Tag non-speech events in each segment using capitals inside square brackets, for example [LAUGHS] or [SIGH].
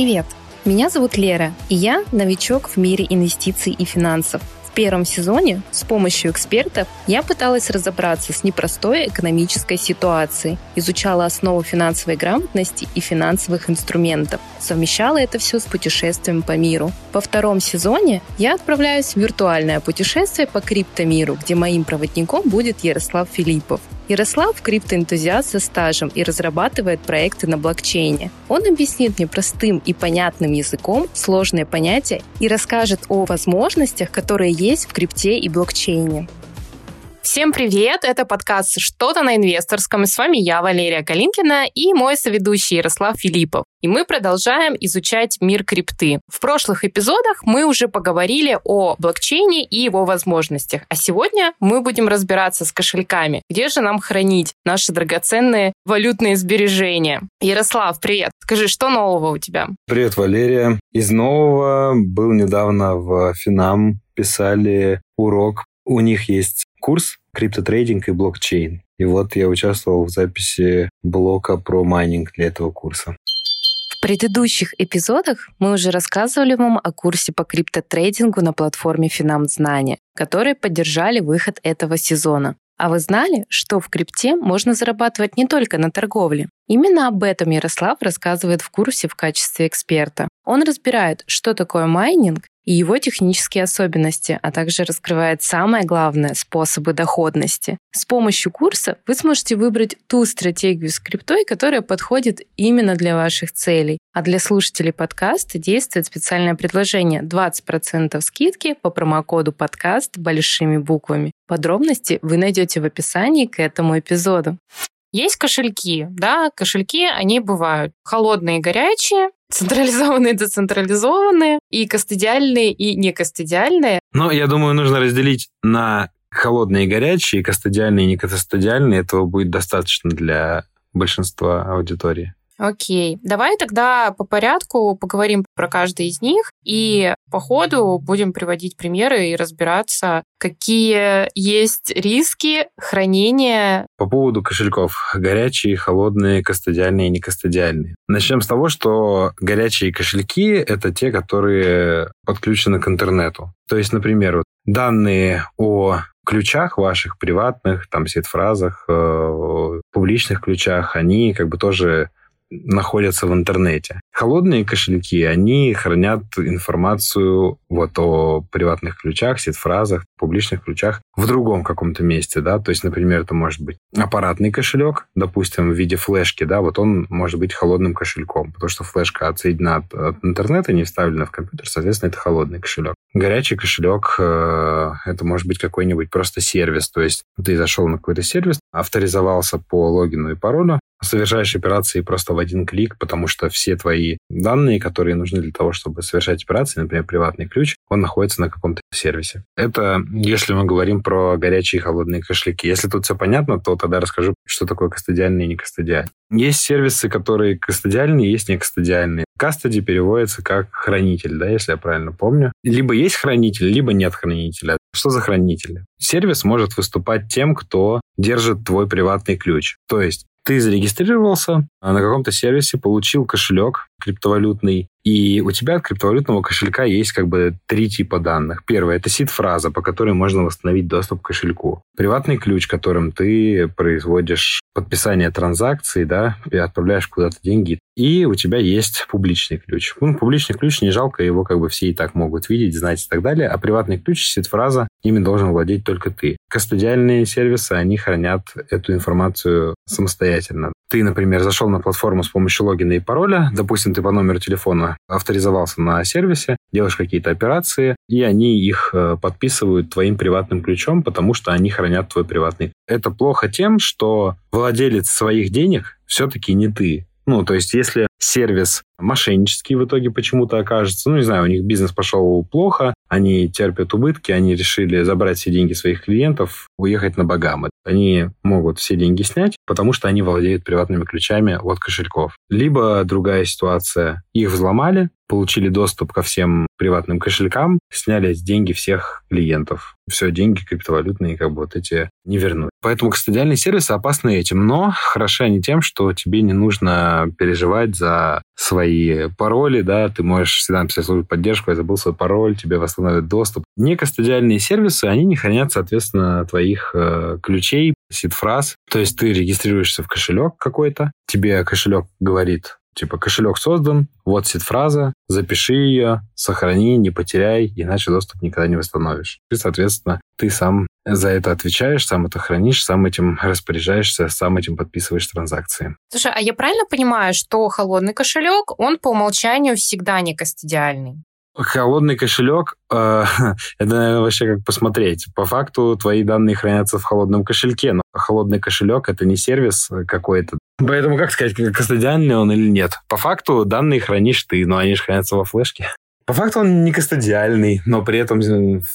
привет! Меня зовут Лера, и я новичок в мире инвестиций и финансов. В первом сезоне с помощью экспертов я пыталась разобраться с непростой экономической ситуацией, изучала основу финансовой грамотности и финансовых инструментов, совмещала это все с путешествием по миру. Во втором сезоне я отправляюсь в виртуальное путешествие по криптомиру, где моим проводником будет Ярослав Филиппов. Ярослав – криптоэнтузиаст со стажем и разрабатывает проекты на блокчейне. Он объяснит мне простым и понятным языком сложные понятия и расскажет о возможностях, которые есть в крипте и блокчейне. Всем привет! Это подкаст «Что-то на инвесторском». с вами я, Валерия Калинкина, и мой соведущий Ярослав Филиппов. И мы продолжаем изучать мир крипты. В прошлых эпизодах мы уже поговорили о блокчейне и его возможностях. А сегодня мы будем разбираться с кошельками. Где же нам хранить наши драгоценные валютные сбережения? Ярослав, привет! Скажи, что нового у тебя? Привет, Валерия. Из нового был недавно в Финам писали урок. У них есть курс криптотрейдинг и блокчейн. И вот я участвовал в записи блока про майнинг для этого курса. В предыдущих эпизодах мы уже рассказывали вам о курсе по криптотрейдингу на платформе Финам-Знания, которые поддержали выход этого сезона. А вы знали, что в крипте можно зарабатывать не только на торговле? Именно об этом Ярослав рассказывает в курсе в качестве эксперта. Он разбирает, что такое майнинг и его технические особенности, а также раскрывает самое главное – способы доходности. С помощью курса вы сможете выбрать ту стратегию с криптой, которая подходит именно для ваших целей. А для слушателей подкаста действует специальное предложение 20% скидки по промокоду подкаст большими буквами. Подробности вы найдете в описании к этому эпизоду. Есть кошельки, да, кошельки, они бывают холодные и горячие, [LAUGHS] централизованные, децентрализованные, и кастодиальные, и не кастодиальные. Но я думаю, нужно разделить на холодные и горячие, кастодиальные и не кастодиальные. Этого будет достаточно для большинства аудитории. Окей, давай тогда по порядку поговорим про каждый из них и по ходу будем приводить примеры и разбираться, какие есть риски хранения. По поводу кошельков. Горячие, холодные, кастодиальные и некастодиальные. Начнем с того, что горячие кошельки — это те, которые подключены к интернету. То есть, например, данные о ключах ваших приватных, там, сид-фразах, э, публичных ключах, они как бы тоже находятся в интернете. Холодные кошельки, они хранят информацию вот о приватных ключах, сид-фразах, публичных ключах в другом каком-то месте, да, то есть, например, это может быть аппаратный кошелек, допустим, в виде флешки, да, вот он может быть холодным кошельком, потому что флешка отсоединена от, от интернета, не вставлена в компьютер, соответственно, это холодный кошелек. Горячий кошелек э, это может быть какой-нибудь просто сервис, то есть ты зашел на какой-то сервис, авторизовался по логину и паролю, совершаешь операции просто в один клик, потому что все твои данные, которые нужны для того, чтобы совершать операции, например, приватный ключ, он находится на каком-то сервисе. Это если мы говорим про горячие и холодные кошельки. Если тут все понятно, то тогда расскажу, что такое кастодиальный и не кастодиальный. Есть сервисы, которые кастодиальные, есть не кастодиальные. Кастоди переводится как хранитель, да, если я правильно помню. Либо есть хранитель, либо нет хранителя. Что за хранитель? Сервис может выступать тем, кто держит твой приватный ключ. То есть ты зарегистрировался на каком-то сервисе, получил кошелек криптовалютный, и у тебя от криптовалютного кошелька есть как бы три типа данных. Первое – это сид-фраза, по которой можно восстановить доступ к кошельку. Приватный ключ, которым ты производишь подписание транзакции, да, и отправляешь куда-то деньги. И у тебя есть публичный ключ. Ну, публичный ключ не жалко, его как бы все и так могут видеть, знать и так далее. А приватный ключ, сид-фраза, ими должен владеть только ты. Кастодиальные сервисы, они хранят эту информацию самостоятельно. Ты, например, зашел на платформу с помощью логина и пароля, допустим, ты по номеру телефона авторизовался на сервисе, делаешь какие-то операции, и они их э, подписывают твоим приватным ключом, потому что они хранят твой приватный. Это плохо тем, что владелец своих денег все-таки не ты. Ну, то есть, если сервис мошеннический в итоге почему-то окажется, ну, не знаю, у них бизнес пошел плохо, они терпят убытки, они решили забрать все деньги своих клиентов, уехать на Багамы. Они могут все деньги снять, потому что они владеют приватными ключами от кошельков. Либо другая ситуация, их взломали, получили доступ ко всем приватным кошелькам, сняли деньги всех клиентов. Все, деньги криптовалютные, как бы вот эти не вернуть. Поэтому кастодиальные сервисы опасны этим, но хороши они тем, что тебе не нужно переживать за свои пароли, да, ты можешь всегда написать службу поддержку, я забыл свой пароль, тебе восстановят доступ. Некостадиальные сервисы, они не хранят, соответственно, твоих э, ключей, сид-фраз. То есть ты регистрируешься в кошелек какой-то, тебе кошелек говорит, Типа, кошелек создан, вот сид-фраза, запиши ее, сохрани, не потеряй, иначе доступ никогда не восстановишь. И, соответственно, ты сам за это отвечаешь, сам это хранишь, сам этим распоряжаешься, сам этим подписываешь транзакции. Слушай, а я правильно понимаю, что холодный кошелек, он по умолчанию всегда не кастодиальный? Холодный кошелек, э, [LAUGHS] это, наверное, вообще как посмотреть. По факту твои данные хранятся в холодном кошельке, но холодный кошелек это не сервис какой-то. Поэтому как сказать, кастодиальный он или нет? По факту данные хранишь ты, но они же хранятся во флешке. По факту он не кастодиальный, но при этом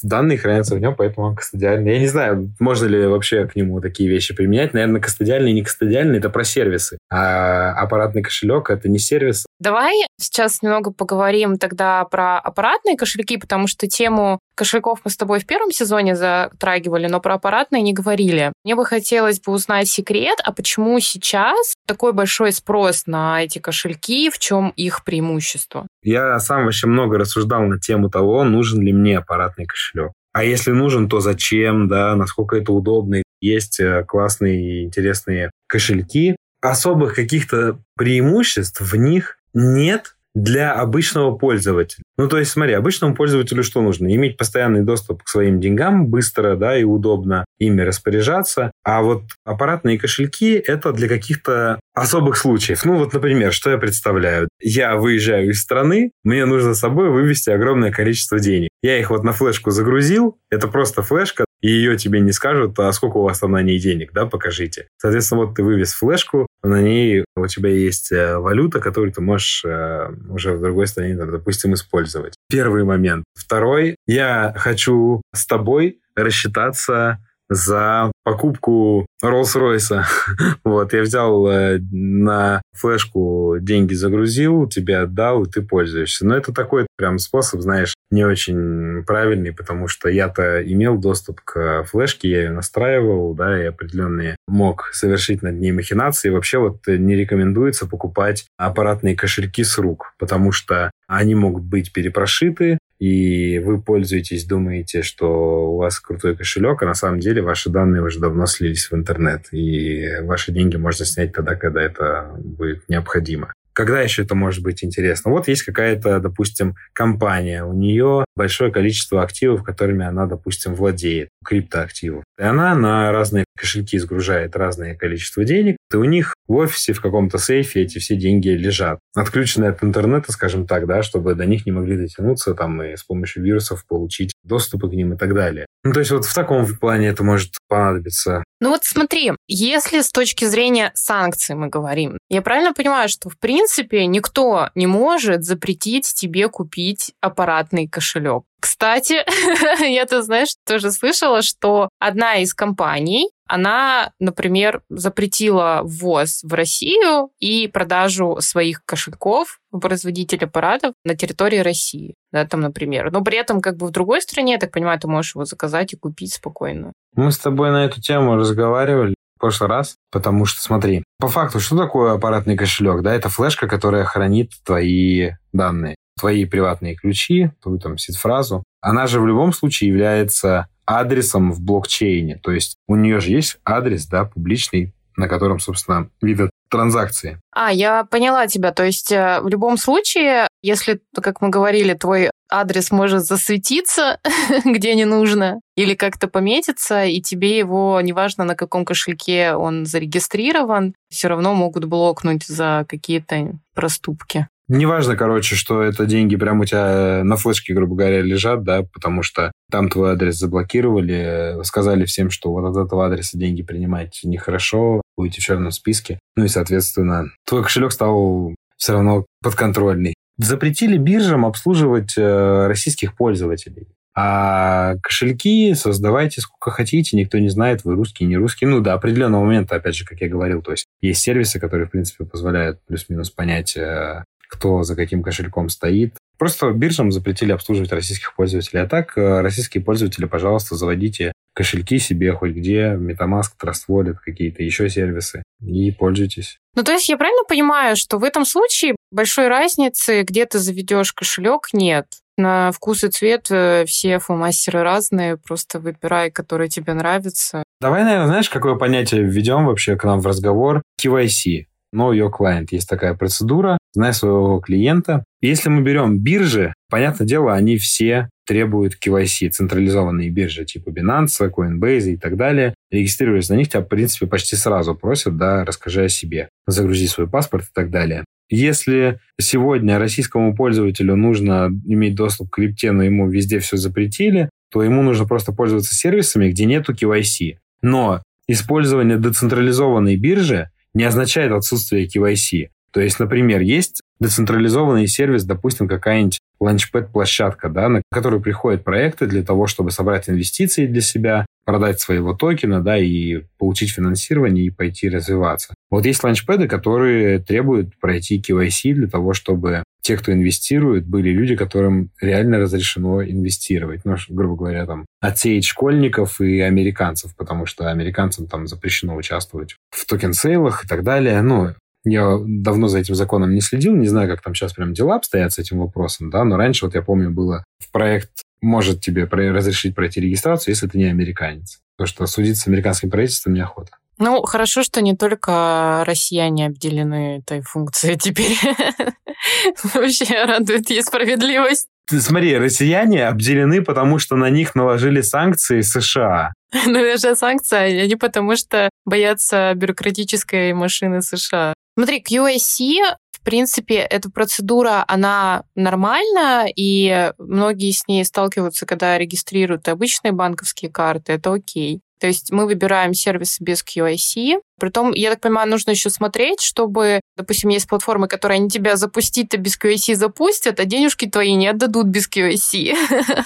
данные хранятся в нем, поэтому он кастодиальный. Я не знаю, можно ли вообще к нему такие вещи применять. Наверное, кастодиальный и не кастодиальный – это про сервисы. А аппаратный кошелек – это не сервис. Давай сейчас немного поговорим тогда про аппаратные кошельки, потому что тему кошельков мы с тобой в первом сезоне затрагивали, но про аппаратные не говорили. Мне бы хотелось бы узнать секрет, а почему сейчас такой большой спрос на эти кошельки, в чем их преимущество? Я сам вообще много рассуждал на тему того, нужен ли мне аппаратный кошелек. А если нужен, то зачем, да, насколько это удобно. Есть э, классные и интересные кошельки. Особых каких-то преимуществ в них нет для обычного пользователя. Ну, то есть, смотри, обычному пользователю что нужно? Иметь постоянный доступ к своим деньгам быстро, да, и удобно ими распоряжаться. А вот аппаратные кошельки — это для каких-то особых случаев. Ну, вот, например, что я представляю? Я выезжаю из страны, мне нужно с собой вывести огромное количество денег. Я их вот на флешку загрузил, это просто флешка, и ее тебе не скажут, а сколько у вас там на ней денег, да, покажите. Соответственно, вот ты вывез флешку, на ней у тебя есть э, валюта, которую ты можешь э, уже в другой стране, допустим, использовать. Первый момент. Второй, я хочу с тобой рассчитаться за покупку Rolls-Royce. [LAUGHS] вот, я взял э, на флешку деньги загрузил, тебе отдал, и ты пользуешься. Но это такой прям способ, знаешь, не очень правильный, потому что я-то имел доступ к флешке, я ее настраивал, да, и определенные мог совершить над ней махинации. Вообще вот не рекомендуется покупать аппаратные кошельки с рук, потому что они могут быть перепрошиты, и вы пользуетесь, думаете, что у вас крутой кошелек, а на самом деле ваши данные уже давно слились в интернет, и ваши деньги можно снять тогда, когда это будет необходимо. Когда еще это может быть интересно? Вот есть какая-то, допустим, компания, у нее большое количество активов, которыми она, допустим, владеет, криптоактивов. И она на разные кошельки сгружает разное количество денег, и у них в офисе в каком-то сейфе эти все деньги лежат. Отключены от интернета, скажем так, да, чтобы до них не могли дотянуться там и с помощью вирусов получить доступы к ним и так далее. Ну, то есть вот в таком плане это может понадобиться. Ну вот смотри, если с точки зрения санкций мы говорим, я правильно понимаю, что в принципе никто не может запретить тебе купить аппаратный кошелек? Кстати, [LAUGHS] я, ты знаешь, тоже слышала, что одна из компаний, она, например, запретила ввоз в Россию и продажу своих кошельков у производителя аппаратов на территории России, да, там, например. Но при этом, как бы в другой стране, я так понимаю, ты можешь его заказать и купить спокойно. Мы с тобой на эту тему разговаривали в прошлый раз, потому что, смотри, по факту, что такое аппаратный кошелек? Да, это флешка, которая хранит твои данные твои приватные ключи, твою там сид-фразу, она же в любом случае является адресом в блокчейне. То есть у нее же есть адрес, да, публичный, на котором, собственно, видят транзакции. А, я поняла тебя. То есть э, в любом случае, если, как мы говорили, твой адрес может засветиться, [LAUGHS] где не нужно, или как-то пометиться, и тебе его, неважно на каком кошельке он зарегистрирован, все равно могут блокнуть за какие-то проступки. Неважно, короче, что это деньги прямо у тебя на флешке, грубо говоря, лежат, да, потому что там твой адрес заблокировали, сказали всем, что вот от этого адреса деньги принимать нехорошо, будете в черном списке. Ну и, соответственно, твой кошелек стал все равно подконтрольный. Запретили биржам обслуживать э, российских пользователей. А кошельки создавайте сколько хотите, никто не знает, вы русский, не русский. Ну, до определенного момента, опять же, как я говорил, то есть есть сервисы, которые, в принципе, позволяют плюс-минус понять, э, кто за каким кошельком стоит. Просто биржам запретили обслуживать российских пользователей. А так, э, российские пользователи, пожалуйста, заводите кошельки себе хоть где, MetaMask, Trust Wallet, какие-то еще сервисы, и пользуйтесь. Ну, то есть я правильно понимаю, что в этом случае большой разницы, где ты заведешь кошелек, нет? На вкус и цвет э, все фломастеры разные, просто выбирай, который тебе нравится. Давай, наверное, знаешь, какое понятие введем вообще к нам в разговор? KYC. Know Your Client. Есть такая процедура, знай своего клиента. Если мы берем биржи, понятное дело, они все требуют KYC, централизованные биржи типа Binance, Coinbase и так далее. Регистрируясь на них, тебя, в принципе, почти сразу просят, да, расскажи о себе, загрузи свой паспорт и так далее. Если сегодня российскому пользователю нужно иметь доступ к крипте, но ему везде все запретили, то ему нужно просто пользоваться сервисами, где нету KYC. Но использование децентрализованной биржи не означает отсутствие KYC. То есть, например, есть децентрализованный сервис, допустим, какая-нибудь launchpad -площадка, да, на которую приходят проекты для того, чтобы собрать инвестиции для себя, продать своего токена, да, и получить финансирование и пойти развиваться. Вот есть launchpad ы, которые требуют пройти KYC для того, чтобы те, кто инвестирует, были люди, которым реально разрешено инвестировать. Ну, грубо говоря, там, отсеять школьников и американцев, потому что американцам там запрещено участвовать в token sale ах и так далее. Ну, я давно за этим законом не следил, не знаю, как там сейчас прям дела обстоят с этим вопросом, да, но раньше, вот я помню, было в проект может тебе разрешить пройти регистрацию, если ты не американец. Потому что судиться с американским правительством неохота. Ну, хорошо, что не только россияне обделены этой функцией теперь. [LAUGHS] Вообще радует, есть справедливость. Смотри, россияне обделены, потому что на них наложили санкции США. [LAUGHS] Ну, это же санкции, а не потому что боятся бюрократической машины США. Смотри, QAC, принципе, эта процедура, она нормальна, и многие с ней сталкиваются, когда регистрируют обычные банковские карты, это окей. То есть мы выбираем сервисы без QIC. Притом, я так понимаю, нужно еще смотреть, чтобы, допустим, есть платформы, которые они тебя запустить-то без QIC запустят, а денежки твои не отдадут без QIC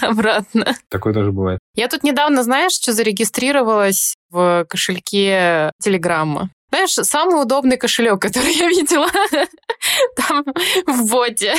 [LAUGHS] обратно. Такое тоже бывает. Я тут недавно, знаешь, что зарегистрировалась в кошельке Телеграмма. Знаешь, самый удобный кошелек, который [LAUGHS] я видела [LAUGHS] там в боте.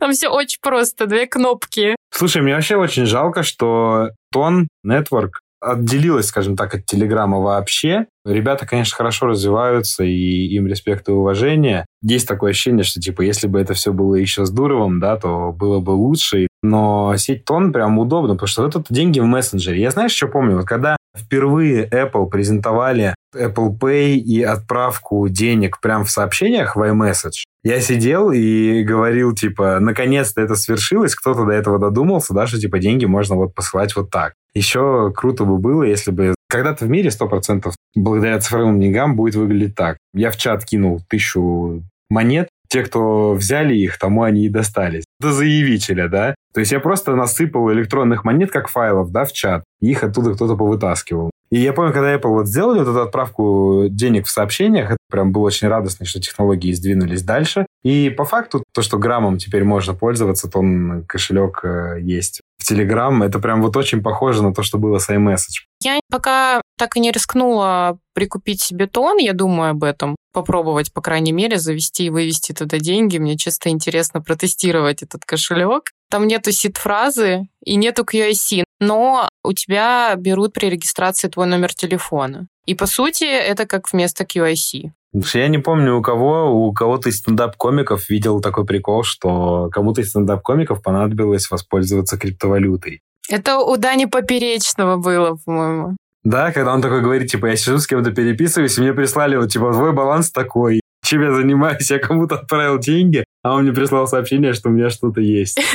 Там все очень просто, две кнопки. Слушай, мне вообще очень жалко, что Тон Network отделилась, скажем так, от Телеграма вообще. Ребята, конечно, хорошо развиваются, и им респект и уважение. Есть такое ощущение, что, типа, если бы это все было еще с Дуровым, да, то было бы лучше. Но сеть Тон прям удобно, потому что это деньги в мессенджере. Я знаешь, что помню? Вот когда впервые Apple презентовали Apple Pay и отправку денег прямо в сообщениях в iMessage, я сидел и говорил, типа, наконец-то это свершилось, кто-то до этого додумался, да, что, типа, деньги можно вот посылать вот так. Еще круто бы было, если бы когда-то в мире 100% благодаря цифровым деньгам будет выглядеть так. Я в чат кинул тысячу монет, те, кто взяли их, тому они и достались. До заявителя, да? То есть я просто насыпал электронных монет, как файлов, да, в чат. И их оттуда кто-то повытаскивал. И я помню, когда Apple вот сделали вот эту отправку денег в сообщениях, это прям было очень радостно, что технологии сдвинулись дальше. И по факту то, что граммом теперь можно пользоваться, то он кошелек э, есть в Telegram, это прям вот очень похоже на то, что было с iMessage. Я пока так и не рискнула прикупить себе тон, я думаю об этом. Попробовать, по крайней мере, завести и вывести туда деньги. Мне чисто интересно протестировать этот кошелек. Там нету сид-фразы и нету QIC но у тебя берут при регистрации твой номер телефона. И, по сути, это как вместо QIC. Я не помню, у кого, у кого-то из стендап-комиков видел такой прикол, что кому-то из стендап-комиков понадобилось воспользоваться криптовалютой. Это у Дани Поперечного было, по-моему. Да, когда он такой говорит, типа, я сижу с кем-то переписываюсь, и мне прислали, вот, типа, твой баланс такой, чем я занимаюсь, я кому-то отправил деньги, а он мне прислал сообщение, что у меня что-то есть. [LAUGHS]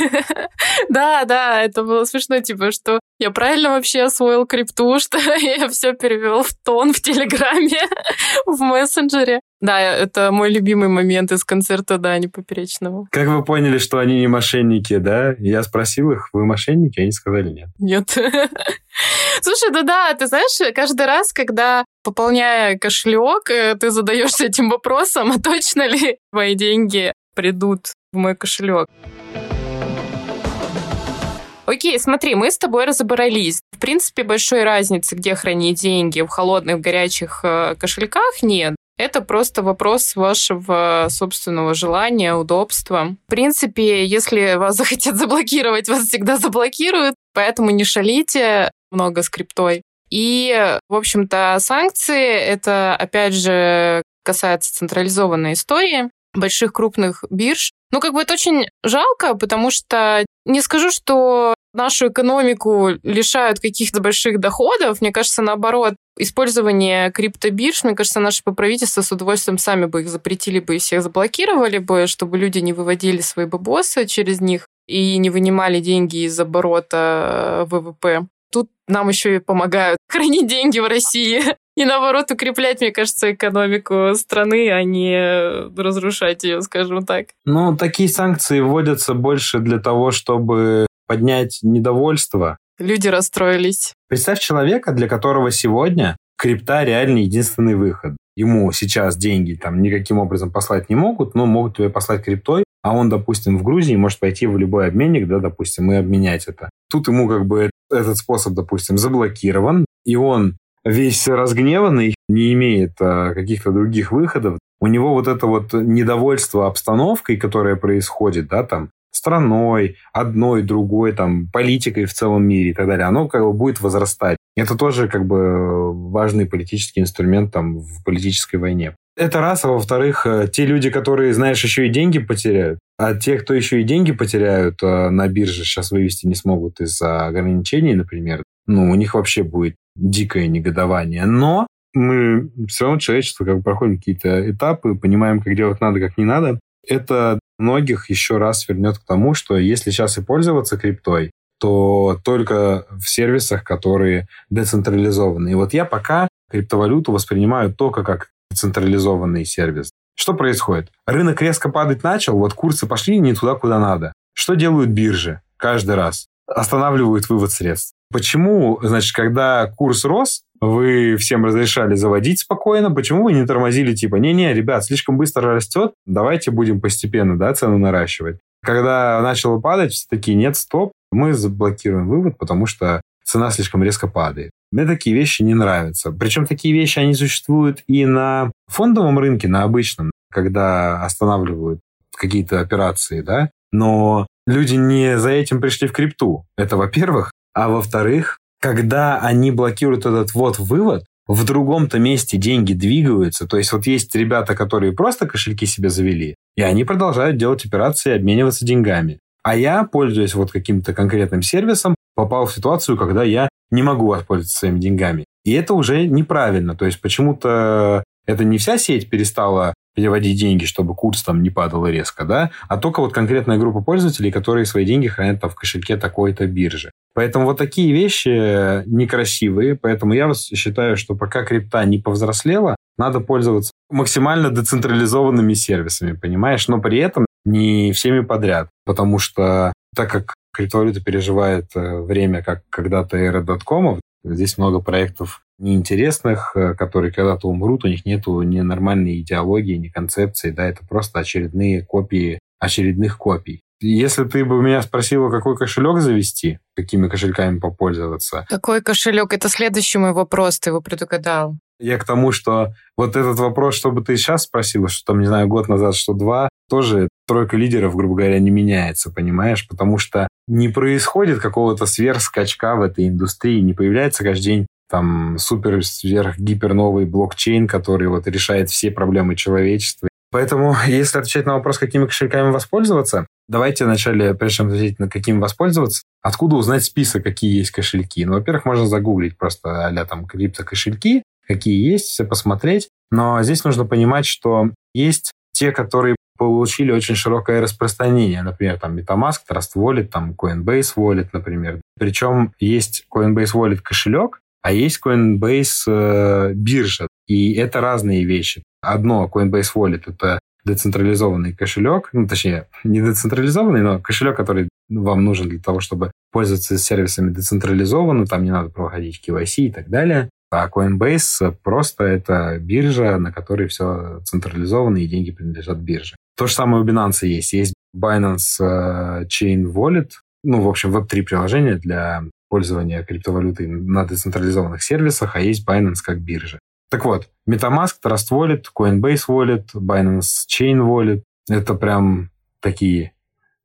Да, да, это было смешно, типа, что я правильно вообще освоил крипту, [LAUGHS] что я все перевел в тон в Телеграме, [LAUGHS] в мессенджере. Да, это мой любимый момент из концерта Дани Поперечного. Как вы поняли, что они не мошенники, да? Я спросил их, вы мошенники? Они сказали нет. Нет. Слушай, да, да, ты знаешь, каждый раз, когда пополняя кошелек, э, ты задаешься этим вопросом, а точно ли мои деньги придут в мой кошелек. Окей, смотри, мы с тобой разобрались. В принципе, большой разницы, где хранить деньги, в холодных, в горячих э, кошельках нет. Это просто вопрос вашего собственного желания, удобства. В принципе, если вас [LAUGHS] захотят заблокировать, вас всегда заблокируют, поэтому не шалите много скриптой. И, в общем-то, санкции это, опять же, касается централизованной истории больших крупных бирж. Ну, как бы это очень жалко, потому что не скажу, что нашу экономику лишают каких-то больших доходов. Мне кажется, наоборот, использование криптобирж, мне кажется, наше правительство с удовольствием сами бы их запретили бы и всех заблокировали бы, чтобы люди не выводили свои бабосы через них и не вынимали деньги из оборота э, ВВП. Тут нам еще и помогают [LAUGHS] хранить деньги в России. И наоборот, укреплять, мне кажется, экономику страны, а не разрушать ее, скажем так. Ну, такие санкции вводятся больше для того, чтобы поднять недовольство. Люди расстроились. Представь человека, для которого сегодня крипта реально единственный выход. Ему сейчас деньги там никаким образом послать не могут, но могут тебе послать криптой, а он, допустим, в Грузии может пойти в любой обменник, да, допустим, и обменять это. Тут ему как бы этот способ, допустим, заблокирован, и он весь разгневанный, не имеет а, каких-то других выходов. У него вот это вот недовольство обстановкой, которая происходит, да, там, страной, одной, другой, там, политикой в целом мире и так далее, оно как бы будет возрастать. Это тоже как бы важный политический инструмент там в политической войне. Это раз, а во-вторых, э, те люди, которые, знаешь, еще и деньги потеряют, а те, кто еще и деньги потеряют э, на бирже, сейчас вывести не смогут из-за ограничений, например, ну, у них вообще будет дикое негодование. Но мы все равно человечество как бы проходим какие-то этапы, понимаем, как делать надо, как не надо. Это многих еще раз вернет к тому, что если сейчас и пользоваться криптой, то только в сервисах, которые децентрализованы. И вот я пока криптовалюту воспринимаю только как централизованный сервис. Что происходит? Рынок резко падать начал, вот курсы пошли не туда, куда надо. Что делают биржи каждый раз? Останавливают вывод средств. Почему, значит, когда курс рос, вы всем разрешали заводить спокойно, почему вы не тормозили, типа, не-не, ребят, слишком быстро растет, давайте будем постепенно, да, цену наращивать. Когда начало падать, все такие, нет, стоп, мы заблокируем вывод, потому что цена слишком резко падает. Мне такие вещи не нравятся. Причем такие вещи, они существуют и на фондовом рынке, на обычном, когда останавливают какие-то операции, да, но люди не за этим пришли в крипту. Это во-первых. А во-вторых, когда они блокируют этот вот вывод, в другом-то месте деньги двигаются. То есть вот есть ребята, которые просто кошельки себе завели, и они продолжают делать операции и обмениваться деньгами. А я, пользуясь вот каким-то конкретным сервисом, попал в ситуацию, когда я не могу воспользоваться своими деньгами. И это уже неправильно. То есть почему-то это не вся сеть перестала переводить деньги, чтобы курс там не падал резко, да, а только вот конкретная группа пользователей, которые свои деньги хранят там в кошельке такой-то биржи. Поэтому вот такие вещи некрасивые, поэтому я считаю, что пока крипта не повзрослела, надо пользоваться максимально децентрализованными сервисами, понимаешь, но при этом не всеми подряд, потому что так как криптовалюта переживает э, время, как когда-то эра доткомов, здесь много проектов неинтересных, э, которые когда-то умрут, у них нету ни нормальной идеологии, ни концепции, да, это просто очередные копии очередных копий. Если ты бы меня спросила, какой кошелек завести, какими кошельками попользоваться. Какой кошелек? Это следующий мой вопрос, ты его предугадал. Я к тому, что вот этот вопрос, что бы ты сейчас спросила, что там, не знаю, год назад, что два, тоже тройка лидеров, грубо говоря, не меняется, понимаешь? Потому что не происходит какого-то сверхскачка в этой индустрии, не появляется каждый день там супер сверх гипер новый блокчейн, который вот решает все проблемы человечества. Поэтому, если отвечать на вопрос, какими кошельками воспользоваться, давайте вначале, прежде чем ответить на каким воспользоваться, откуда узнать список, какие есть кошельки? Ну, во-первых, можно загуглить просто а там крипто-кошельки, какие есть, все посмотреть. Но здесь нужно понимать, что есть те, которые получили очень широкое распространение. Например, там MetaMask, Trust Wallet, там Coinbase Wallet, например. Причем есть Coinbase Wallet кошелек, а есть Coinbase э, биржа. И это разные вещи. Одно, Coinbase Wallet, это децентрализованный кошелек, ну, точнее, [LAUGHS] не децентрализованный, но кошелек, который вам нужен для того, чтобы пользоваться сервисами децентрализованно, там не надо проходить KYC и так далее. А Coinbase просто это биржа, на которой все централизовано и деньги принадлежат бирже. То же самое у Binance есть. Есть Binance э, Chain Wallet, ну, в общем, веб-3 приложение для пользования криптовалютой на децентрализованных сервисах, а есть Binance как биржа. Так вот, MetaMask, Trust Wallet, Coinbase Wallet, Binance Chain Wallet — это прям такие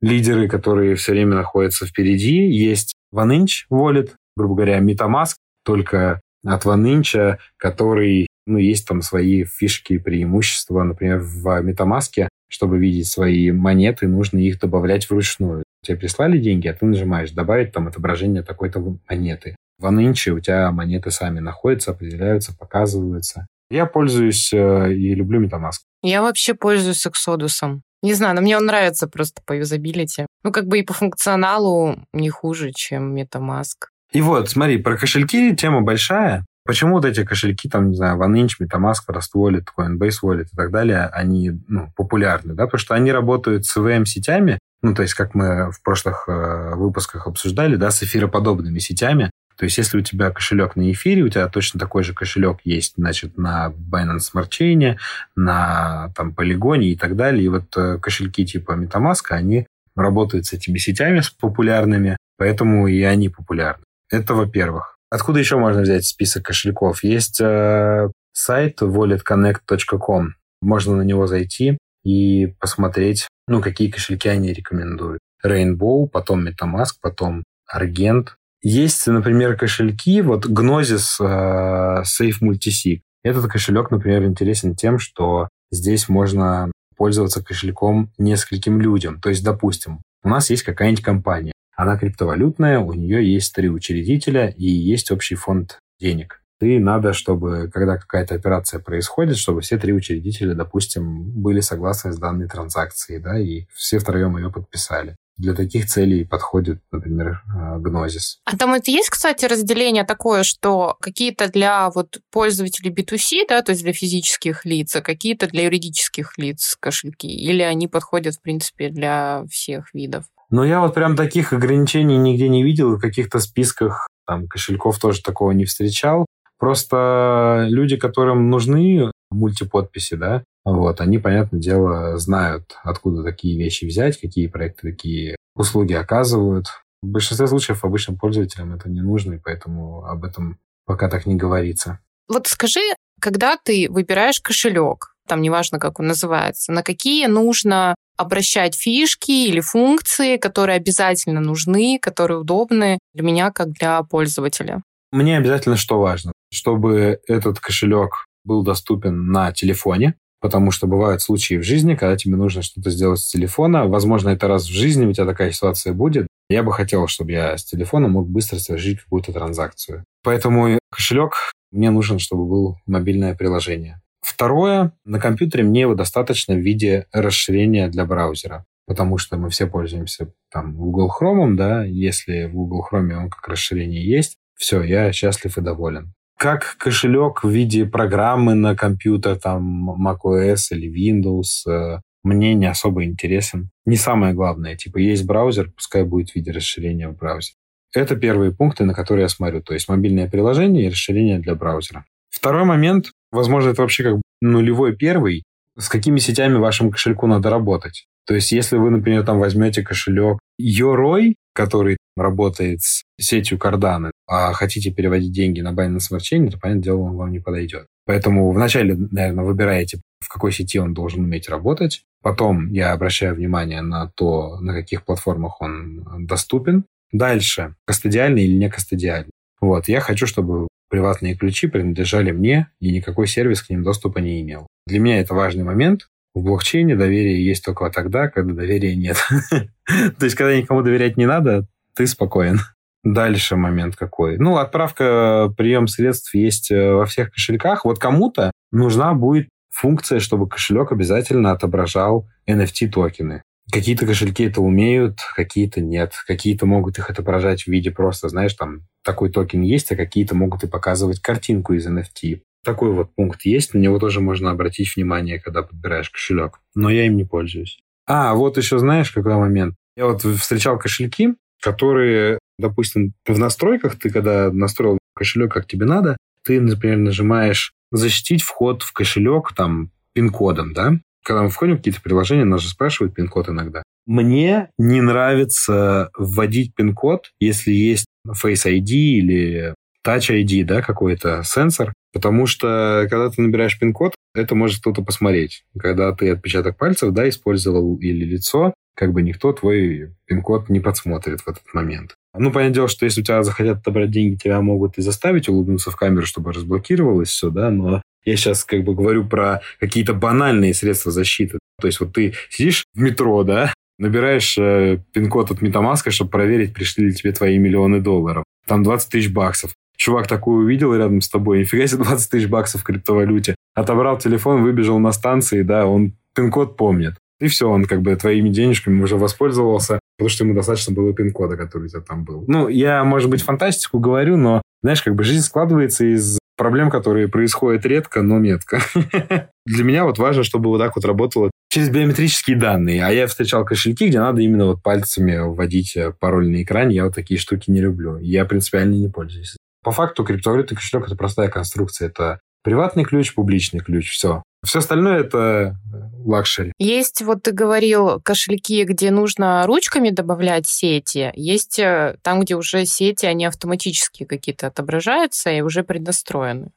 лидеры, которые все время находятся впереди. Есть OneInch Wallet, грубо говоря, MetaMask, только от OneInch, который, ну, есть там свои фишки и преимущества. Например, в MetaMask, чтобы видеть свои монеты, нужно их добавлять вручную. Тебе прислали деньги, а ты нажимаешь добавить там отображение такой-то монеты. В OneInch у тебя монеты сами находятся, определяются, показываются. Я пользуюсь э, и люблю MetaMask. Я вообще пользуюсь Exodus. Не знаю, но мне он нравится просто по юзабилити. Ну, как бы и по функционалу не хуже, чем MetaMask. И вот, смотри, про кошельки тема большая. Почему вот эти кошельки, там, не знаю, OneInch, MetaMask, Rust Wallet, Coinbase Wallet и так далее, они ну, популярны, да, потому что они работают с VM-сетями, ну, то есть, как мы в прошлых э, выпусках обсуждали, да, с эфироподобными сетями, то есть, если у тебя кошелек на эфире, у тебя точно такой же кошелек есть, значит, на Binance Smart Chain, на там Polygon и так далее. И вот э, кошельки типа MetaMask, они работают с этими сетями с популярными, поэтому и они популярны. Это во-первых. Откуда еще можно взять список кошельков? Есть э, сайт walletconnect.com. Можно на него зайти и посмотреть, ну, какие кошельки они рекомендуют. Rainbow, потом MetaMask, потом Argent, есть, например, кошельки, вот Gnosis uh, Safe Multisig. Этот кошелек, например, интересен тем, что здесь можно пользоваться кошельком нескольким людям. То есть, допустим, у нас есть какая-нибудь компания, она криптовалютная, у нее есть три учредителя и есть общий фонд денег. И надо, чтобы, когда какая-то операция происходит, чтобы все три учредителя, допустим, были согласны с данной транзакцией, да, и все втроем ее подписали. Для таких целей подходит, например, э, гнозис. А там это есть, кстати, разделение такое, что какие-то для вот пользователей B2C, да, то есть для физических лиц, а какие-то для юридических лиц кошельки? Или они подходят, в принципе, для всех видов? Ну, я вот прям таких ограничений нигде не видел, в каких-то списках там кошельков тоже такого не встречал. Просто люди, которым нужны мультиподписи, да, вот, они, понятное дело, знают, откуда такие вещи взять, какие проекты такие услуги оказывают. В большинстве случаев обычным пользователям это не нужно, и поэтому об этом пока так не говорится. Вот скажи, когда ты выбираешь кошелек, там неважно, как он называется, на какие нужно обращать фишки или функции, которые обязательно нужны, которые удобны для меня как для пользователя? Мне обязательно что важно? Чтобы этот кошелек был доступен на телефоне, потому что бывают случаи в жизни, когда тебе нужно что-то сделать с телефона. Возможно, это раз в жизни у тебя такая ситуация будет. Я бы хотел, чтобы я с телефона мог быстро совершить какую-то транзакцию. Поэтому кошелек мне нужен, чтобы был мобильное приложение. Второе, на компьютере мне его достаточно в виде расширения для браузера, потому что мы все пользуемся там Google Chrome, да, если в Google Chrome он как расширение есть, все, я счастлив и доволен как кошелек в виде программы на компьютер, там macOS или Windows, э, мне не особо интересен. Не самое главное, типа есть браузер, пускай будет в виде расширения в браузере. Это первые пункты, на которые я смотрю, то есть мобильное приложение и расширение для браузера. Второй момент, возможно, это вообще как нулевой первый, с какими сетями вашему кошельку надо работать. То есть, если вы, например, там возьмете кошелек Yoroi, который работает с сетью Cardano, а хотите переводить деньги на Binance Smart Chain, то, понятное дело, он вам не подойдет. Поэтому вначале, наверное, выбираете, в какой сети он должен уметь работать. Потом я обращаю внимание на то, на каких платформах он доступен. Дальше, кастодиальный или не кастодиальный. Вот, я хочу, чтобы приватные ключи принадлежали мне, и никакой сервис к ним доступа не имел. Для меня это важный момент. В блокчейне доверие есть только тогда, когда доверия нет. [LAUGHS] То есть, когда никому доверять не надо, ты спокоен. Дальше момент какой. Ну, отправка, прием средств есть э, во всех кошельках. Вот кому-то нужна будет функция, чтобы кошелек обязательно отображал NFT-токены. Какие-то кошельки это умеют, какие-то нет. Какие-то могут их отображать в виде просто, знаешь, там такой токен есть, а какие-то могут и показывать картинку из NFT. Такой вот пункт есть, на него тоже можно обратить внимание, когда подбираешь кошелек. Но я им не пользуюсь. А, вот еще знаешь, какой момент? Я вот встречал кошельки, которые, допустим, в настройках, ты когда настроил кошелек, как тебе надо, ты, например, нажимаешь «Защитить вход в кошелек» там пин-кодом, да? Когда мы входим в какие-то приложения, нас же спрашивают пин-код иногда. Мне не нравится вводить пин-код, если есть Face ID или Touch ID, да, какой-то сенсор, потому что когда ты набираешь пин-код, это может кто-то посмотреть. Когда ты отпечаток пальцев, да, использовал или лицо, как бы никто твой пин-код не подсмотрит в этот момент. Ну, понятное дело, что если у тебя захотят отобрать деньги, тебя могут и заставить улыбнуться в камеру, чтобы разблокировалось все, да, но я сейчас как бы говорю про какие-то банальные средства защиты. То есть вот ты сидишь в метро, да, набираешь э, пин-код от Метамаска, чтобы проверить, пришли ли тебе твои миллионы долларов. Там 20 тысяч баксов. Чувак такой увидел рядом с тобой, нифига себе 20 тысяч баксов в криптовалюте. Отобрал телефон, выбежал на станции, да, он пин-код помнит. И все, он как бы твоими денежками уже воспользовался, потому что ему достаточно было пин-кода, который у тебя там был. Ну, я, может быть, фантастику говорю, но, знаешь, как бы жизнь складывается из проблем, которые происходят редко, но метко. [LAUGHS] Для меня вот важно, чтобы вот так вот работало через биометрические данные. А я встречал кошельки, где надо именно вот пальцами вводить э, пароль на экране. Я вот такие штуки не люблю. Я принципиально не пользуюсь. По факту криптовалютный кошелек – это простая конструкция. Это приватный ключ, публичный ключ, все. Все остальное это э, luxury. Есть, вот ты говорил, кошельки, где нужно ручками добавлять сети. Есть э, там, где уже сети, они автоматически какие-то отображаются и уже преднастроены.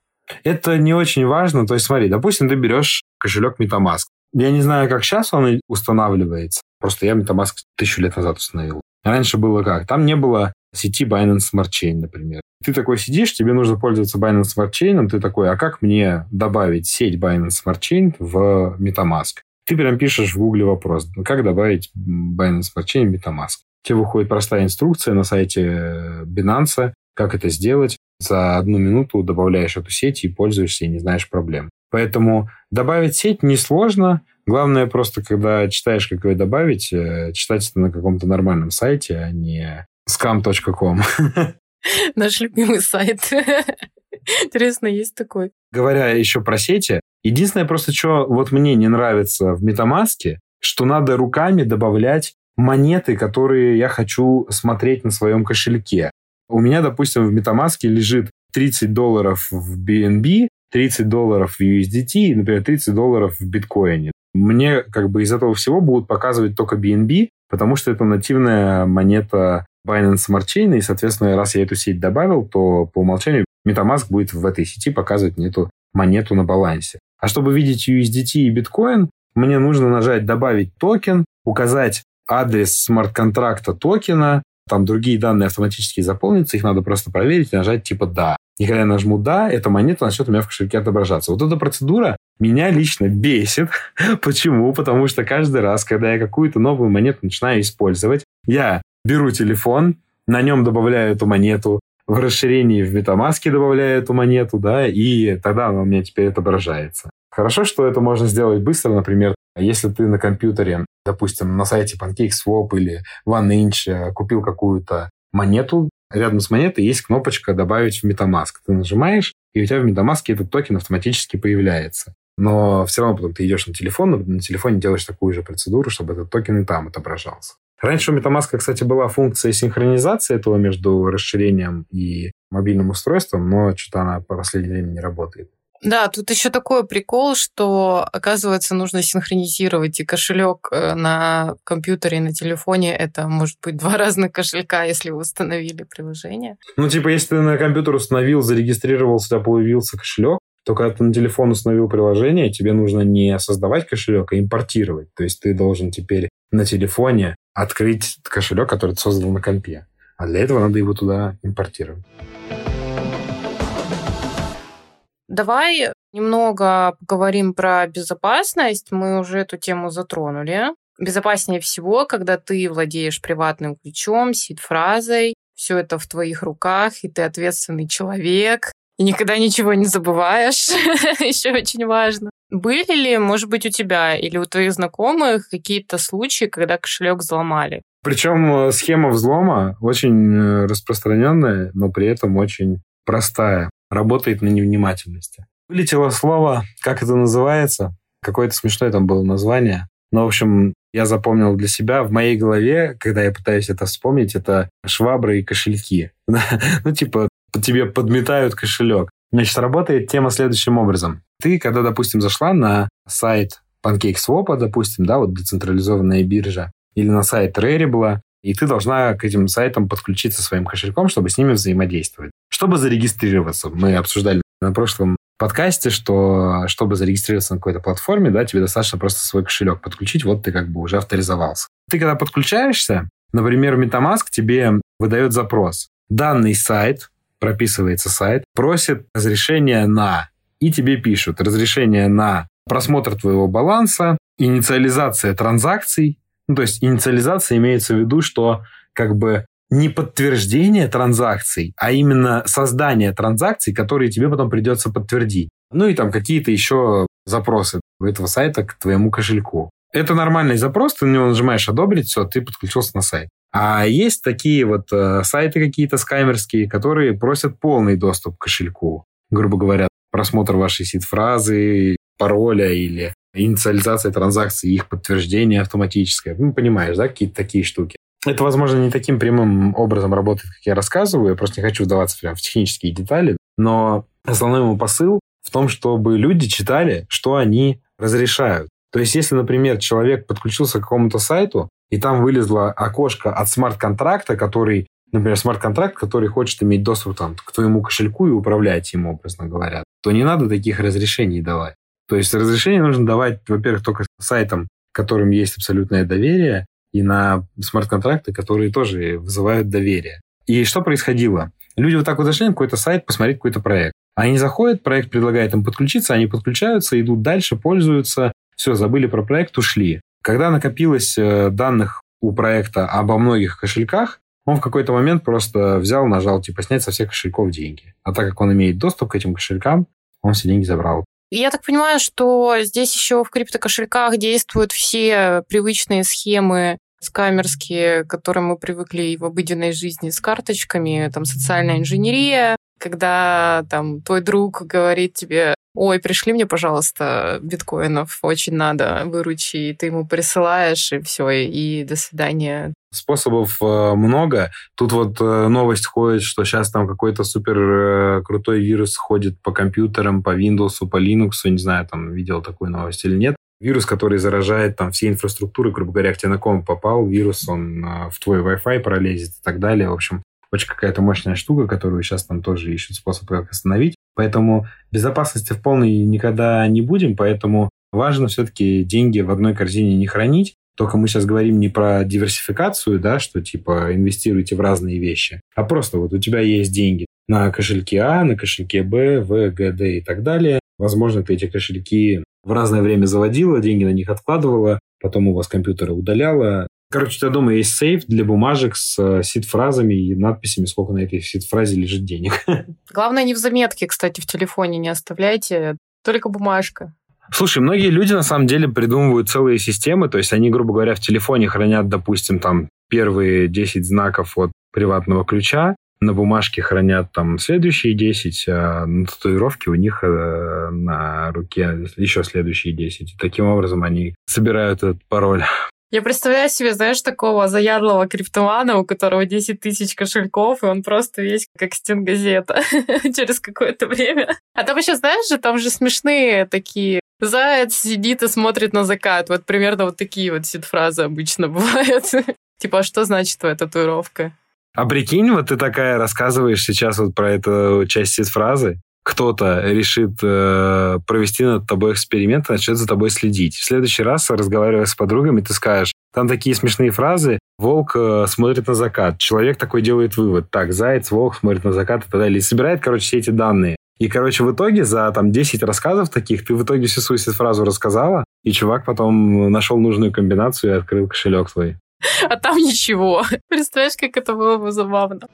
Это не очень важно. То есть смотри, допустим, ты берешь кошелек MetaMask. Я не знаю, как сейчас он устанавливается. Просто я MetaMask тысячу лет назад установил. Раньше было как? Там не было сети Binance Smart Chain, например. Ты такой сидишь, тебе нужно пользоваться Binance Smart Chain, ты такой, а как мне добавить сеть Binance Smart Chain в MetaMask? Ты прям пишешь в Google вопрос, как добавить Binance Smart Chain в MetaMask. Тебе выходит простая инструкция на сайте Binance, как это сделать. За одну минуту добавляешь эту сеть и пользуешься, и не знаешь проблем. Поэтому добавить сеть несложно. Главное просто, когда читаешь, как ее добавить, э, читать это на каком-то нормальном сайте, а не scam.com. [LAUGHS] [LAUGHS] Наш любимый сайт. [LAUGHS] Интересно, есть такой. Говоря еще про сети, единственное просто, что вот мне не нравится в Метамаске, что надо руками добавлять монеты, которые я хочу смотреть на своем кошельке. У меня, допустим, в Метамаске лежит 30 долларов в BNB, 30 долларов в USDT и, например, 30 долларов в биткоине. Мне как бы из этого всего будут показывать только BNB, потому что это нативная монета Binance Smart Chain, и, соответственно, раз я эту сеть добавил, то по умолчанию MetaMask будет в этой сети показывать мне эту монету на балансе. А чтобы видеть USDT и биткоин, мне нужно нажать «Добавить токен», указать адрес смарт-контракта токена, там другие данные автоматически заполнятся, их надо просто проверить и нажать типа «Да». И когда я нажму «Да», эта монета начнет у меня в кошельке отображаться. Вот эта процедура меня лично бесит. [LAUGHS] Почему? Потому что каждый раз, когда я какую-то новую монету начинаю использовать, я беру телефон, на нем добавляю эту монету, в расширении в MetaMask добавляю эту монету, да, и тогда она у меня теперь отображается. Хорошо, что это можно сделать быстро, например, если ты на компьютере, допустим, на сайте PancakeSwap или OneInch э, купил какую-то монету, рядом с монетой есть кнопочка «Добавить в MetaMask». Ты нажимаешь, и у тебя в MetaMask этот токен автоматически появляется. Но все равно потом ты идешь на телефон, на телефоне делаешь такую же процедуру, чтобы этот токен и там отображался. Раньше у MetaMask, кстати, была функция синхронизации этого между расширением и мобильным устройством, но что-то она по последнее время не работает. Да, тут еще такой прикол, что, оказывается, нужно синхронизировать и кошелек э, на компьютере и на телефоне. Это может быть два [LAUGHS] разных кошелька, если вы установили приложение. Ну, типа, если ты на компьютер установил, зарегистрировался, у тебя появился кошелек, то когда ты на телефон установил приложение, тебе нужно не создавать кошелек, а импортировать. То есть ты должен теперь на телефоне открыть кошелек, который ты создал на компе. А для этого надо его туда импортировать. Давай немного поговорим про безопасность. Мы уже эту тему затронули. Безопаснее всего, когда ты владеешь приватным ключом, сид-фразой, все это в твоих руках, и ты ответственный человек, и никогда ничего не забываешь. [LAUGHS] Еще очень важно. Были ли, может быть, у тебя или у твоих знакомых какие-то случаи, когда кошелек взломали? Причем э, схема взлома очень э, распространенная, но при этом очень простая. Работает на невнимательности. Вылетело слово, как это называется? Какое-то смешное там было название. Но, в общем, я запомнил для себя в моей голове, когда я пытаюсь это вспомнить, это швабры и кошельки. [LAUGHS] ну, типа, тебе подметают кошелек. Значит, работает тема следующим образом. Ты, когда, допустим, зашла на сайт PancakeSwap, допустим, да, вот децентрализованная биржа, или на сайт Rarible, и ты должна к этим сайтам подключиться своим кошельком, чтобы с ними взаимодействовать. Чтобы зарегистрироваться, мы обсуждали на прошлом подкасте, что чтобы зарегистрироваться на какой-то платформе, да, тебе достаточно просто свой кошелек подключить, вот ты как бы уже авторизовался. Ты когда подключаешься, например, MetaMask тебе выдает запрос. Данный сайт, прописывается сайт, просит разрешение на, и тебе пишут разрешение на просмотр твоего баланса, инициализация транзакций. Ну, то есть инициализация имеется в виду, что как бы не подтверждение транзакций, а именно создание транзакций, которые тебе потом придется подтвердить. Ну и там какие-то еще запросы этого сайта к твоему кошельку. Это нормальный запрос, ты на него нажимаешь «Одобрить», все, ты подключился на сайт. А есть такие вот э, сайты какие-то скаймерские, которые просят полный доступ к кошельку. Грубо говоря, просмотр вашей сид-фразы, пароля или инициализация транзакций, их подтверждение автоматическое. Ну, понимаешь, да, какие-то такие штуки. Это, возможно, не таким прямым образом работает, как я рассказываю. Я просто не хочу вдаваться прям в технические детали. Но основной ему посыл в том, чтобы люди читали, что они разрешают. То есть, если, например, человек подключился к какому-то сайту, и там вылезло окошко от смарт-контракта, который, например, смарт-контракт, который хочет иметь доступ там, к твоему кошельку и управлять им, образно говоря, то не надо таких разрешений давать. То есть разрешение нужно давать, во-первых, только сайтам, которым есть абсолютное доверие, и на смарт-контракты, которые тоже вызывают доверие. И что происходило? Люди вот так вот зашли на какой-то сайт посмотреть какой-то проект. Они заходят, проект предлагает им подключиться, они подключаются, идут дальше, пользуются, все, забыли про проект, ушли. Когда накопилось э, данных у проекта обо многих кошельках, он в какой-то момент просто взял, нажал, типа, снять со всех кошельков деньги. А так как он имеет доступ к этим кошелькам, он все деньги забрал. Я так понимаю, что здесь еще в криптокошельках действуют все привычные схемы скамерские, к которым мы привыкли и в обыденной жизни с карточками, там социальная инженерия, когда там твой друг говорит тебе, ой, пришли мне, пожалуйста, биткоинов, очень надо, выручи, и ты ему присылаешь, и все, и до свидания. Способов э, много. Тут вот э, новость ходит, что сейчас там какой-то супер э, крутой вирус ходит по компьютерам, по Windows, по Linux, не знаю, там видел такую новость или нет. Вирус, который заражает там все инфраструктуры, грубо говоря, к тебе на ком попал, вирус, он в твой Wi-Fi пролезет и так далее. В общем, очень какая-то мощная штука, которую сейчас там тоже ищут способ как остановить. Поэтому безопасности в полной никогда не будем, поэтому важно все-таки деньги в одной корзине не хранить. Только мы сейчас говорим не про диверсификацию, да, что типа инвестируйте в разные вещи, а просто вот у тебя есть деньги на кошельке А, на кошельке Б, В, Г, Д и так далее. Возможно, ты эти кошельки в разное время заводила, деньги на них откладывала, потом у вас компьютеры удаляла, Короче, у тебя дома есть сейф для бумажек с э, сид-фразами и надписями, сколько на этой сид-фразе лежит денег. [LAUGHS] Главное, не в заметке, кстати, в телефоне не оставляйте, только бумажка. Слушай, многие люди на самом деле придумывают целые системы, то есть они, грубо говоря, в телефоне хранят, допустим, там первые 10 знаков от приватного ключа, на бумажке хранят там следующие 10, а на татуировке у них э, на руке еще следующие 10. И таким образом они собирают этот пароль. Я представляю себе, знаешь, такого заядлого криптомана, у которого 10 тысяч кошельков, и он просто весь как стенгазета [LAUGHS] через какое-то время. А там еще, знаешь же, там же смешные такие Заяц сидит и смотрит на закат. Вот примерно вот такие вот сид-фразы обычно [LAUGHS] бывают. Типа, а что значит твоя татуировка? А прикинь, вот ты такая рассказываешь сейчас вот про эту часть сид-фразы, кто-то решит э, провести над тобой эксперимент и начнет за тобой следить. В следующий раз, разговаривая с подругами, ты скажешь, там такие смешные фразы, волк э, смотрит на закат, человек такой делает вывод, так, заяц, волк смотрит на закат и так далее. И собирает, короче, все эти данные. И, короче, в итоге за там 10 рассказов таких ты в итоге всю свою фразу рассказала, и чувак потом нашел нужную комбинацию и открыл кошелек твой. А там ничего. [LAUGHS] Представляешь, как это было бы забавно.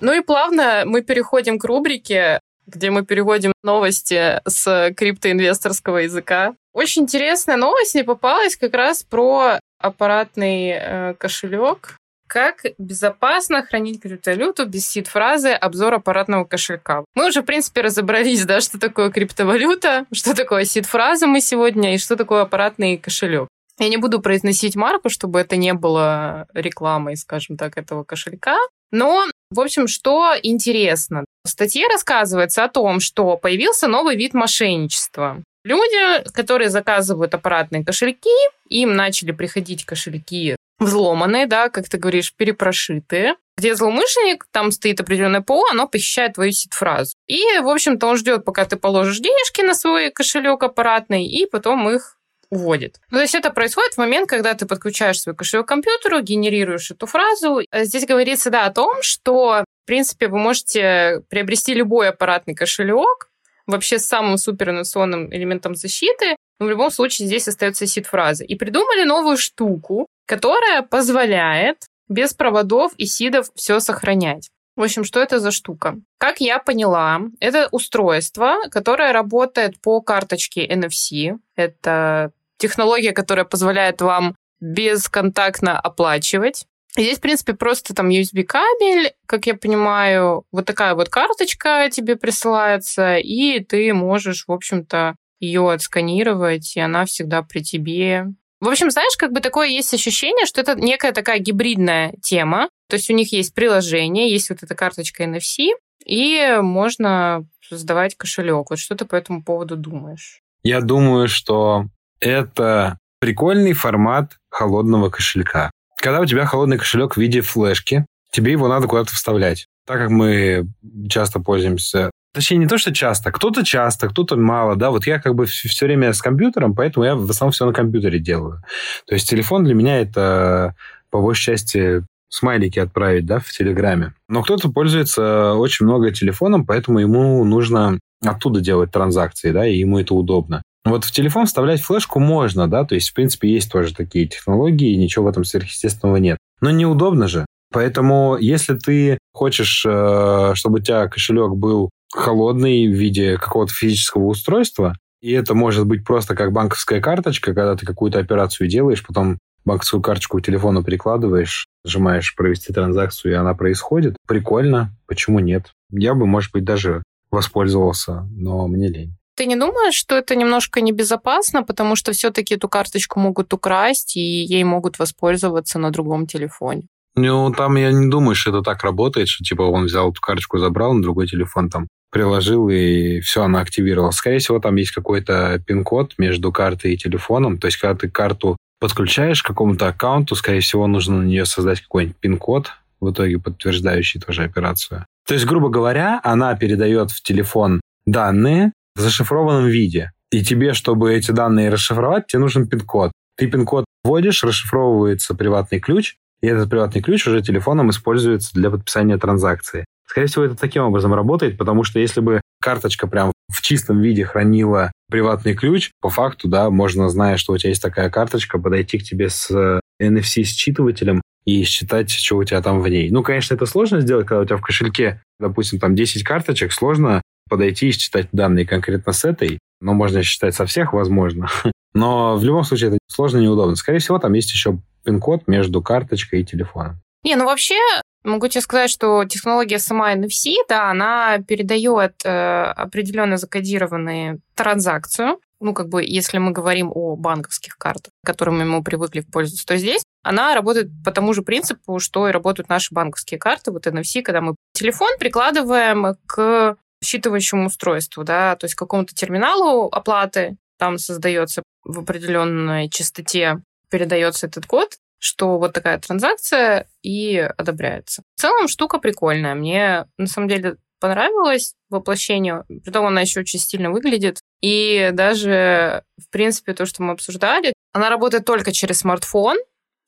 Ну и плавно мы переходим к рубрике, где мы переводим новости с криптоинвесторского языка. Очень интересная новость мне попалась как раз про аппаратный э, кошелек. Как безопасно хранить криптовалюту без сид-фразы «обзор аппаратного кошелька». Мы уже, в принципе, разобрались, да, что такое криптовалюта, что такое сид-фраза мы сегодня и что такое аппаратный кошелек. Я не буду произносить марку, чтобы это не было рекламой, скажем так, этого кошелька. Но, в общем, что интересно. В статье рассказывается о том, что появился новый вид мошенничества. Люди, которые заказывают аппаратные кошельки, им начали приходить кошельки взломанные, да, как ты говоришь, перепрошитые, где злоумышленник, там стоит определенное ПО, оно похищает твою сид-фразу. И, в общем-то, он ждет, пока ты положишь денежки на свой кошелек аппаратный, и потом их уводит. Ну, то есть это происходит в момент, когда ты подключаешь свой кошелек к компьютеру, генерируешь эту фразу. А здесь говорится, да, о том, что, в принципе, вы можете приобрести любой аппаратный кошелек, вообще с самым суперинновационным элементом защиты, но в любом случае здесь остается сид-фраза. И придумали новую штуку, которая позволяет без проводов и сидов все сохранять. В общем, что это за штука? Как я поняла, это устройство, которое работает по карточке NFC. Это технология, которая позволяет вам бесконтактно оплачивать. Здесь, в принципе, просто там USB-кабель, как я понимаю, вот такая вот карточка тебе присылается, и ты можешь, в общем-то, ее отсканировать, и она всегда при тебе. В общем, знаешь, как бы такое есть ощущение, что это некая такая гибридная тема. То есть у них есть приложение, есть вот эта карточка NFC, и можно создавать кошелек. Вот что ты по этому поводу думаешь? Я думаю, что это прикольный формат холодного кошелька. Когда у тебя холодный кошелек в виде флешки, тебе его надо куда-то вставлять. Так как мы часто пользуемся Точнее, не то, что часто. Кто-то часто, кто-то мало, да. Вот я как бы все время с компьютером, поэтому я в основном все на компьютере делаю. То есть телефон для меня это по большей части смайлики отправить, да, в Телеграме. Но кто-то пользуется очень много телефоном, поэтому ему нужно оттуда делать транзакции, да, и ему это удобно. Вот в телефон вставлять флешку можно, да, то есть, в принципе, есть тоже такие технологии, и ничего в этом сверхъестественного нет. Но неудобно же. Поэтому, если ты хочешь, э, чтобы у тебя кошелек был холодный в виде какого-то физического устройства. И это может быть просто как банковская карточка, когда ты какую-то операцию делаешь, потом банковскую карточку к телефону прикладываешь, нажимаешь провести транзакцию, и она происходит. Прикольно. Почему нет? Я бы, может быть, даже воспользовался, но мне лень. Ты не думаешь, что это немножко небезопасно, потому что все-таки эту карточку могут украсть, и ей могут воспользоваться на другом телефоне? Ну, там я не думаю, что это так работает, что типа он взял эту карточку, забрал, на другой телефон там приложил, и все, она активировалась. Скорее всего, там есть какой-то пин-код между картой и телефоном. То есть, когда ты карту подключаешь к какому-то аккаунту, скорее всего, нужно на нее создать какой-нибудь пин-код, в итоге подтверждающий тоже операцию. То есть, грубо говоря, она передает в телефон данные в зашифрованном виде. И тебе, чтобы эти данные расшифровать, тебе нужен пин-код. Ты пин-код вводишь, расшифровывается приватный ключ, и этот приватный ключ уже телефоном используется для подписания транзакции. Скорее всего, это таким образом работает, потому что если бы карточка прям в чистом виде хранила приватный ключ, по факту, да, можно, зная, что у тебя есть такая карточка, подойти к тебе с NFC-считывателем и считать, что у тебя там в ней. Ну, конечно, это сложно сделать, когда у тебя в кошельке, допустим, там 10 карточек, сложно подойти и считать данные конкретно с этой, но можно считать со всех, возможно. [LAUGHS] Но в любом случае это сложно и неудобно. Скорее всего, там есть еще пин-код между карточкой и телефоном. Не, ну вообще, могу тебе сказать, что технология сама NFC, да, она передает э, определенно закодированные транзакцию. Ну, как бы, если мы говорим о банковских картах, которыми мы привыкли пользоваться, то здесь она работает по тому же принципу, что и работают наши банковские карты, вот NFC, когда мы телефон прикладываем к считывающему устройству, да, то есть какому-то терминалу оплаты, там создается в определенной частоте передается этот код, что вот такая транзакция и одобряется. В целом штука прикольная. Мне на самом деле понравилось воплощение. Притом она еще очень стильно выглядит. И даже, в принципе, то, что мы обсуждали, она работает только через смартфон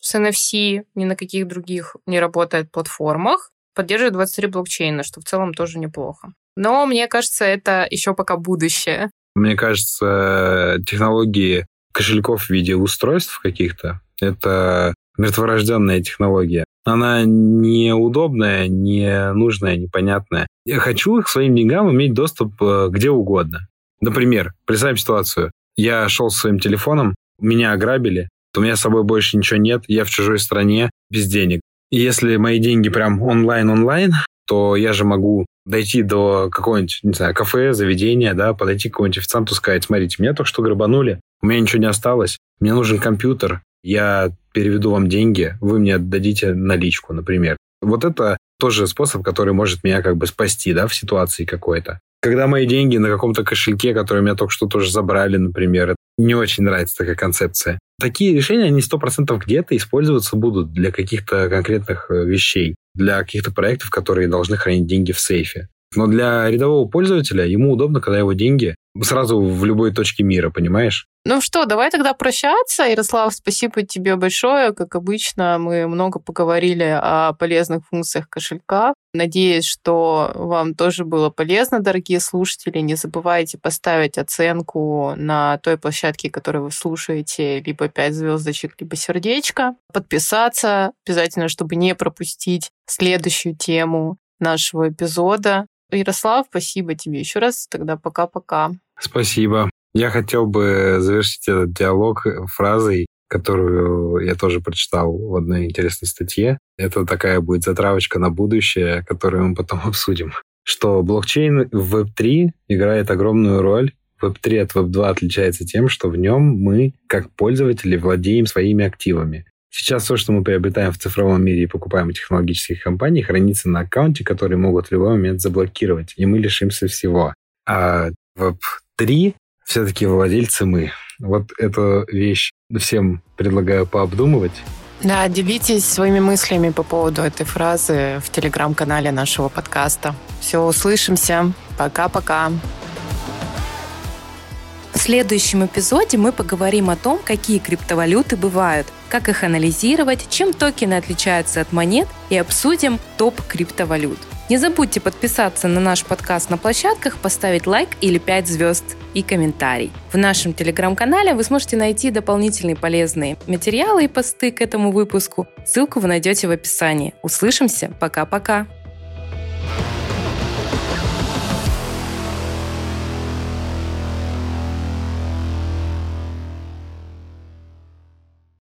с NFC, ни на каких других не работает платформах. Поддерживает 23 блокчейна, что в целом тоже неплохо. Но мне кажется, это еще пока будущее. Мне кажется, технологии кошельков в виде устройств каких-то. Это мертворожденная технология. Она неудобная, не нужная, непонятная. Я хочу к своим деньгам иметь доступ э, где угодно. Например, представим ситуацию. Я шел со своим телефоном, меня ограбили, у меня с собой больше ничего нет, я в чужой стране, без денег. И если мои деньги прям онлайн-онлайн, то я же могу дойти до какого-нибудь, не знаю, кафе, заведения, да, подойти к какому-нибудь официанту, сказать, смотрите, меня только что грабанули, у меня ничего не осталось, мне нужен компьютер, я переведу вам деньги, вы мне дадите наличку, например. Вот это тоже способ, который может меня как бы спасти, да, в ситуации какой-то. Когда мои деньги на каком-то кошельке, который меня только что тоже забрали, например, не очень нравится такая концепция. Такие решения, они сто процентов где-то использоваться будут для каких-то конкретных э, вещей, для каких-то проектов, которые должны хранить деньги в сейфе. Но для рядового пользователя ему удобно, когда его деньги сразу в любой точке мира, понимаешь? Ну что, давай тогда прощаться. Ярослав, спасибо тебе большое. Как обычно, мы много поговорили о полезных функциях кошелька. Надеюсь, что вам тоже было полезно, дорогие слушатели. Не забывайте поставить оценку на той площадке, которую вы слушаете, либо 5 звездочек, либо сердечко. Подписаться обязательно, чтобы не пропустить следующую тему нашего эпизода. Ярослав, спасибо тебе еще раз. Тогда пока-пока. Спасибо. Я хотел бы завершить этот диалог фразой, которую я тоже прочитал в одной интересной статье. Это такая будет затравочка на будущее, которую мы потом [LAUGHS] обсудим. Что блокчейн в Web3 играет огромную роль. Web3 от Web2 отличается тем, что в нем мы, как пользователи, владеем своими активами. Сейчас все, что мы приобретаем в цифровом мире и покупаем у технологических компаний, хранится на аккаунте, который могут в любой момент заблокировать, и мы лишимся всего. А Web3 все-таки владельцы мы. Вот эту вещь всем предлагаю пообдумывать. Да, делитесь своими мыслями по поводу этой фразы в телеграм-канале нашего подкаста. Все, услышимся. Пока-пока. В следующем эпизоде мы поговорим о том, какие криптовалюты бывают, как их анализировать, чем токены отличаются от монет и обсудим топ криптовалют. Не забудьте подписаться на наш подкаст на площадках, поставить лайк или 5 звезд и комментарий. В нашем телеграм-канале вы сможете найти дополнительные полезные материалы и посты к этому выпуску. Ссылку вы найдете в описании. Услышимся. Пока-пока.